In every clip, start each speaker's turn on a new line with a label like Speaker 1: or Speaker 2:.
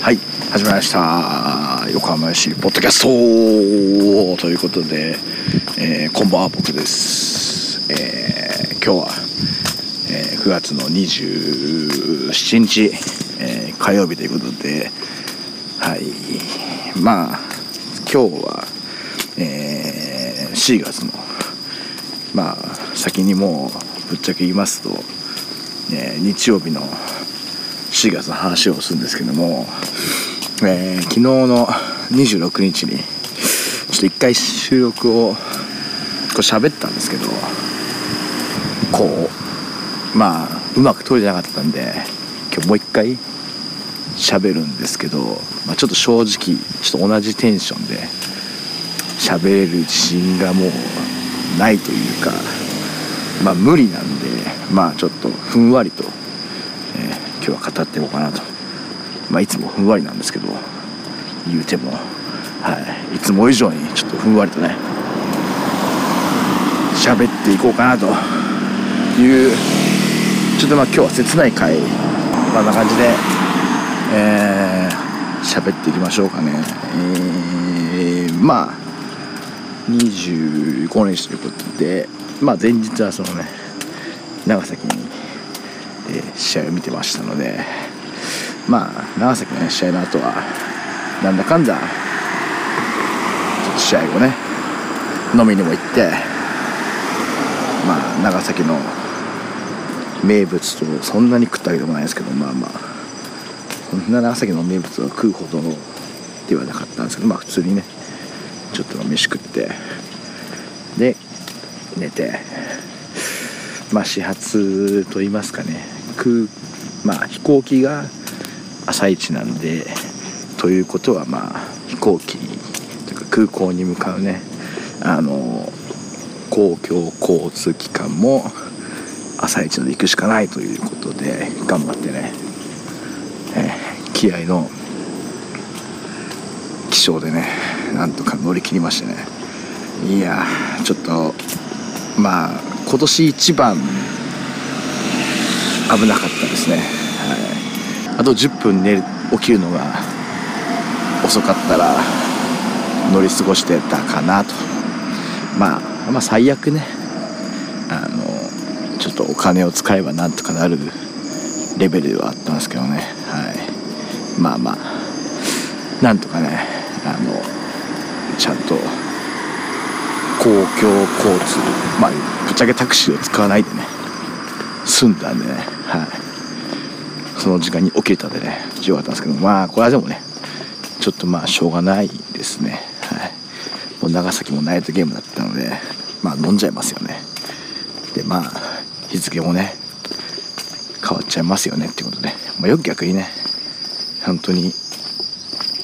Speaker 1: はい。始まりました。横浜市ポッドキャスト。ということで、えーこんばんは僕です、えー今日は、えー9月の27日、えー火曜日ということではい。まあ今日は、えー4月のまあ先にもうぶっちゃけ言いますと、えー日曜日の4月の話をするんですけども、えー昨日の26日にちょっと一回収録をこう喋ったんですけどこうまあうまく撮れてなかったんで今日もう一回喋るんですけど、まあ、ちょっと正直ちょっと同じテンションで喋れる自信がもうないというかまあ無理なんでまあちょっとふんわりと、今日は語っていこうかなと。まあいつもふんわりなんですけど言うてもはい。いつも以上にちょっとふんわりとね喋っていこうかなというちょっとまあ今日は切ない回こんな感じでえー喋っていきましょうかね。えーまあ25日ということでまあ前日はそのね長崎に、試合を見てましたのでまあ長崎の、試合の後はなんだかんだ試合後ね飲みにも行ってまあ長崎の名物とそんなに食ったわけでもないですけどまあまあそんな長崎の名物を食うほどのではなかったんですけどまあ普通にねちょっと飯食ってで寝てまあ始発と言いますかね空まあ飛行機が朝一なんでということはまあ飛行機というか空港に向かうねあの公共交通機関も朝一ので行くしかないということで頑張ってね、えー気合の気象でねなんとか乗り切りましてね。いやちょっとまあ今年一番危なかったですね、はい、あと10分寝起きるのが遅かったら乗り過ごしてたかなと。まあまあ最悪ね。あのちょっとお金を使えばなんとかなるレベルではあったんですけどね。はい。まあまあなんとかねあのちゃんと公共交通まあぶっちゃけタクシーを使わないでね済んだんでね。はい。その時間に起きれたんでねよかったんですけどまあこれはでもねちょっとまあしょうがないですね。はい。もう長崎もナイトゲームだったのでまあ飲んじゃいますよね。でまあ日付もね変わっちゃいますよねっていうことで、まあ、よく逆にね本当に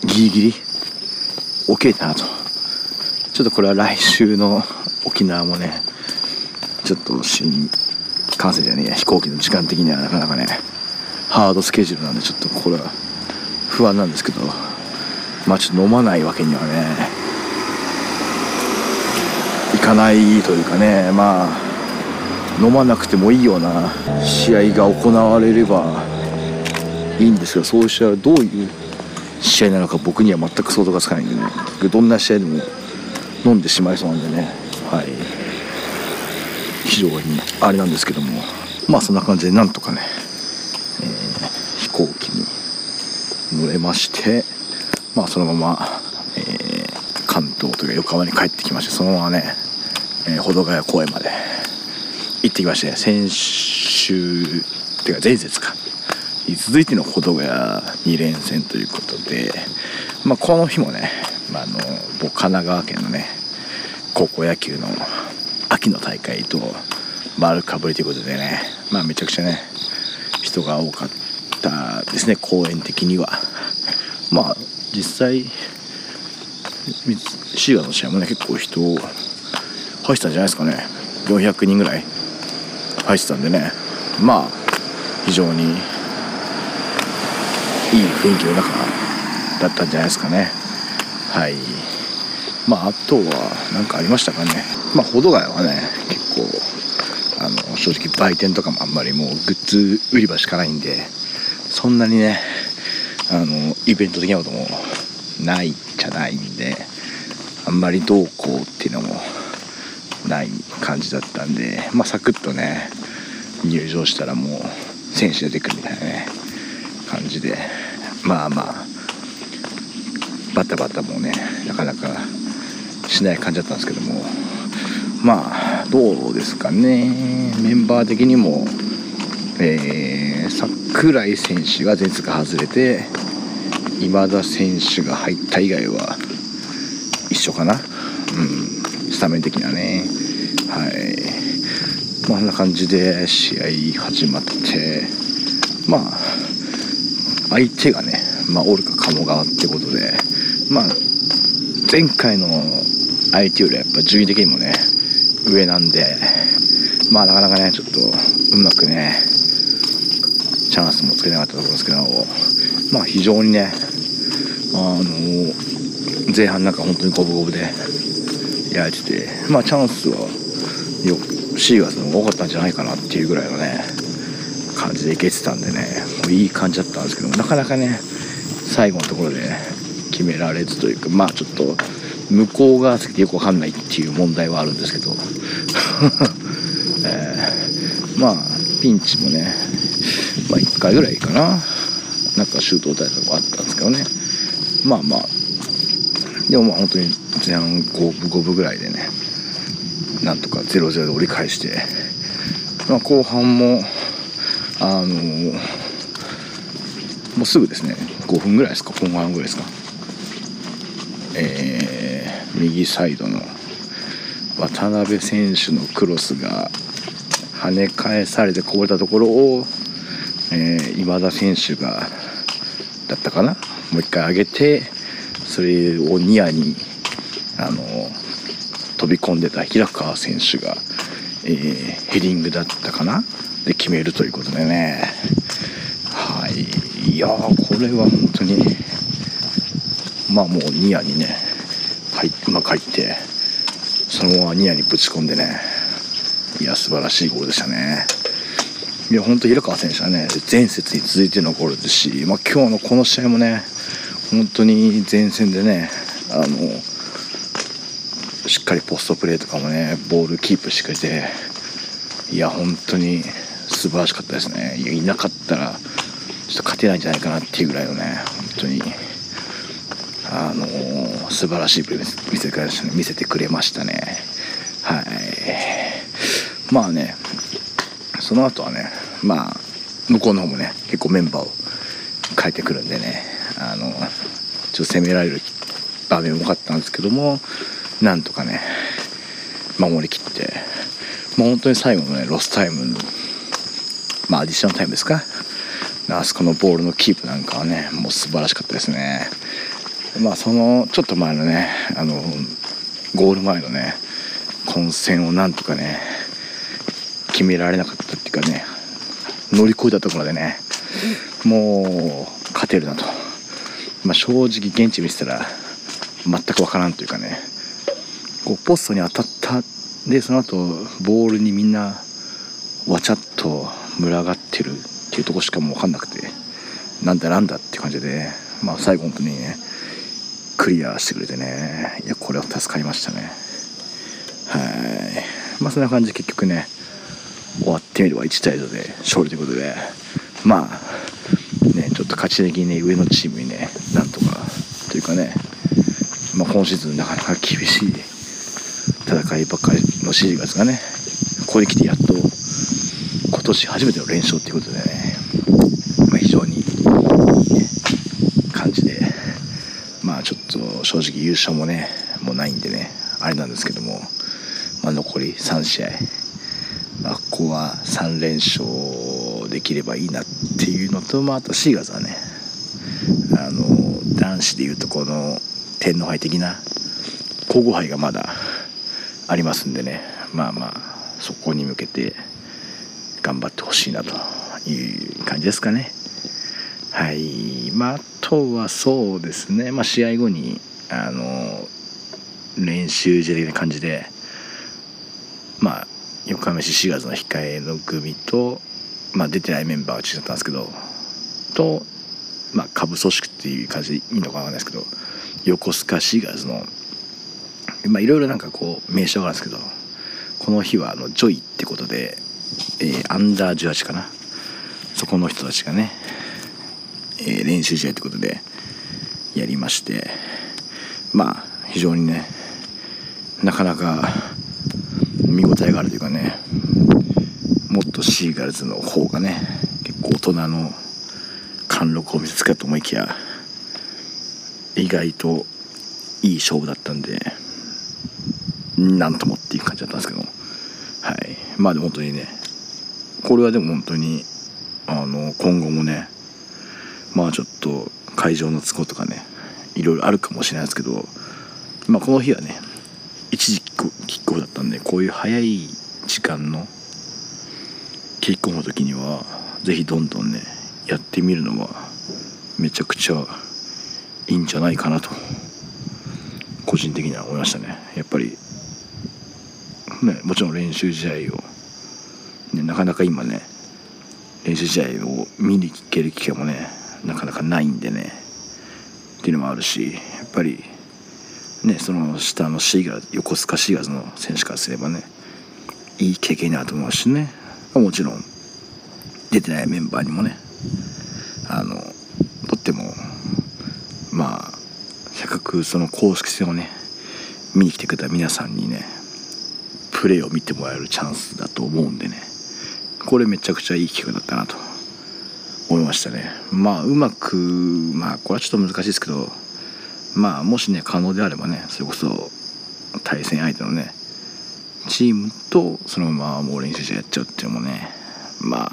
Speaker 1: ギリギリ起きれたなと。ちょっとこれは来週の沖縄もねちょっと新幹線じゃねえや飛行機の時間的にはなかなかねハードスケジュールなんでちょっとこれは不安なんですけどまあちょっと飲まないわけにはねいかないというかねまあ飲まなくてもいいような試合が行われればいいんですけどそういう試合はどういう試合なのか僕には全く想像がつかないんでねどんな試合でも飲んでしまいそうなんでねはい非常にあれなんですけども。まあそんな感じでなんとかね、えー飛行機に乗れましてまあそのまま、えー関東というか横浜に帰ってきましてそのままね、えー保土ヶ谷公園まで行ってきまして先週っていうか前節か。続いての保土ヶ谷2連戦ということで、まあ、この日もね、まあ、あの僕神奈川県のね高校野球の秋の大会と丸かぶりということでね、まあ、めちゃくちゃね人が多かったですね。公園的には。まあ実際シーガの試合もね結構人を入ってたんじゃないですかね。400人ぐらい入ってたんでね。まあ非常にいい雰囲気の中だったんじゃないですかね。はい。まああとは何かありましたかね。まあ保土ヶ谷はね結構あの正直売店とかもあんまりもうグッズ売り場しかないんでそんなにねあのイベント的なこともないじゃないんであんまりどうこうっていうのもない感じだったんでまあサクッとね入場したらもう選手出てくるみたいなね感じでまあまあバタバタもねなかなかしない感じだったんですけども。まあどうですかね。メンバー的にも、えー、櫻井選手が前日が外れて今田選手が入った以外は一緒かな。うんスタメン的にはね。はい。まあ、こんな感じで試合始まってまあ相手がね、まあ、オルカ鴨川ってことでまあ前回の相手よりはやっぱ順位的にもね上なんでまあなかなかねちょっとうまくねチャンスもつけなかったところですけどまあ非常にねあの前半なんか本当に五分五分でやれててまあチャンスはよシーガーズの方が多かったんじゃないかなっていうぐらいのね感じでいけてたんでねもういい感じだったんですけどなかなかね最後のところでね決められずというかまあちょっと向こう側席でよくわかんないっていう問題はあるんですけど、えー、まあピンチもね、まあ、1回ぐらいかな。なんかシュート打たれたとこあったんですけどね。まあまあ。でもまあ本当に前半5分5分ぐらいでねなんとか0-0で折り返して、まあ、後半もあのもうすぐですね。5分ぐらいですか？後半ぐらいですか、右サイドの渡辺選手のクロスが跳ね返されてこぼれたところを、えー、今田選手がだったかな。もう一回上げてそれをニアにあの飛び込んでた平川選手が、えー、ヘディングだったかな。で決めるということでね。はい。いやこれは本当にまあもうニアにね入うまく入ってそのままニアにぶち込んでね。いや素晴らしいゴールでしたね。いや本当平川選手はね前節に続いてのゴールですし、まあ、今日のこの試合もね本当に前線でねあのしっかりポストプレーとかもねボールキープしてくれていや本当に素晴らしかったですね。いやいなかったらちょっと勝てないんじゃないかなっていうぐらいのね本当に。あのー、素晴らしいプレー見せ見せてくれましたね。はい。まあねその後はねまあ向こうの方もね結構メンバーを変えてくるんでねあのちょっと攻められる場面も多かったんですけどもなんとかね守りきってもう本当に最後のねロスタイムまあアディショナルタイムですか。あそこのボールのキープなんかはねもう素晴らしかったですね。まあそのちょっと前のねあのゴール前のね混戦をなんとかね決められなかったっていうかね乗り越えたところでねもう勝てるなと、まあ、正直現地見せたら全く分からんというかねこうポストに当たったでその後ボールにみんなわちゃっと群がってるっていうとこしかもう分かんなくてなんだなんだって感じでまあ最後本当にねクリアしてくれてね。いやこれは助かりましたね。はい。まあそんな感じで結局ね終わってみれば1対0で勝利ということで。まあねちょっと勝ち的にね上のチームにねなんとかというかねまあ今シーズンなかなか厳しい戦いばっかりのシーズンがねここに来てやっと今年初めての連勝っていうことでね、まあ、非常に、ね、感じでまあちょっと正直優勝もねもうないんでねあれなんですけども、まあ、残り3試合、まあ、ここは3連勝できればいいなっていうのと、まあ、あとシーガーズはねあの男子でいうとこの天皇杯的な皇后杯がまだありますんでねまあまあそこに向けて頑張ってほしいなという感じですかね。はい。まああとはそうですね。まあ試合後にあの練習試合的な感じでまあ横浜シーガルズの控えの組と、まあ、出てないメンバーが中心だったんですけどとまあ下部組織っていう感じでいいのかわかんないですけど横須賀シーガルズのまあいろいろなんかこう名称があるんですけどこの日はあのジョイってことで、えー、アンダー18かな。そこの人たちがね、えー、練習試合ってことでやりましてまあ非常にねなかなか見応えがあるというかねもっとシーガルズの方がね結構大人の貫禄を見せつけたと思いきや意外といい勝負だったんでなんともっていう感じだったんですけどはい。まあでも本当にねこれはでも本当にあの今後もねまあちょっと会場の都合とかねいろいろあるかもしれないですけどまあこの日はね一時キックオフだったんでこういう早い時間のキックオフの時には是非どんどんねやってみるのはめちゃくちゃいいんじゃないかなと個人的には思いましたね。やっぱりねもちろん練習試合を、ね、なかなか今ね練習試合を見に行ける機会もねなかなかないんでね。っていうのもあるしやっぱりねその下のシーガー横須賀シーガーズの選手からすればねいい経験になると思うしね。もちろん出てないメンバーにもねあのとってもまあせっかくその公式戦をね見に来てくれた皆さんにねプレーを見てもらえるチャンスだと思うんでねこれめちゃくちゃいい企画だったなと思いましたね。まあうまくまあこれはちょっと難しいですけどまあもしね可能であればねそれこそ対戦相手のねチームとそのままもう練習試合やっちゃうっていうのもねま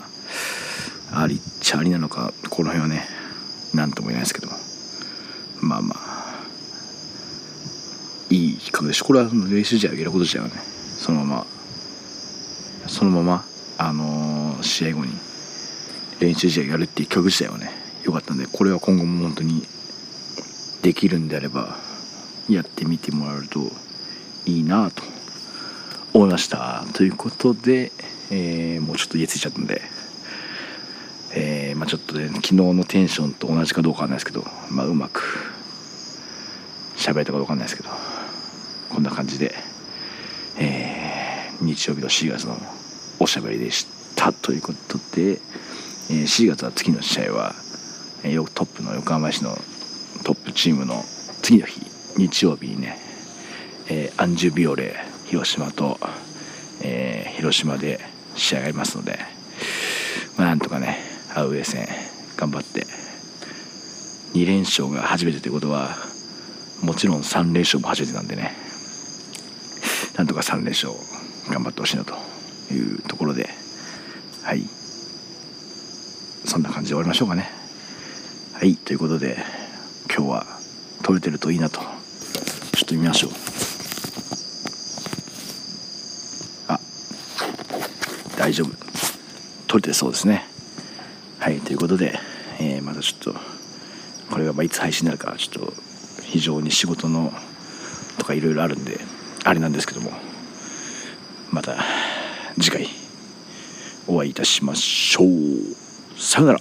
Speaker 1: あありっちゃありなのかこの辺はね何とも言えないですけどまあまあいい企画でしこれは練習試合をやること自体はねそのままそのままあのー、試合後に練習試合やるっていう企画自体はね良かったんでこれは今後も本当にできるんであればやってみてもらえるといいなと思いました。ということで、えー、もうちょっと家ついちゃったんで、えー、まあ、ちょっとね昨日のテンションと同じかどうかわかんないですけど、まあ、うまく喋れたかどうかわかんないですけどこんな感じで、えー、日曜日の4月のおしゃべりでした。ということで、4月は次の試合は、トップの横浜市のトップチームの次の日日曜日にね、え、アンジュビオレ広島と、えー、広島で試合がありますので、まあ、なんとかねアウェー戦頑張って2連勝が初めてということはもちろん3連勝も初めてなんでねなんとか3連勝頑張ってほしいなというところではい。そんな感じで終わりましょうかね。はいということで今日は撮れてるといいなと。ちょっと見ましょう。あ大丈夫。撮れてそうですね。はいということで、えー、またちょっとこれがまいつ配信になるかちょっと非常に仕事のとかいろいろあるんであれなんですけどもまた次回お会いいたしましょう。さよなら。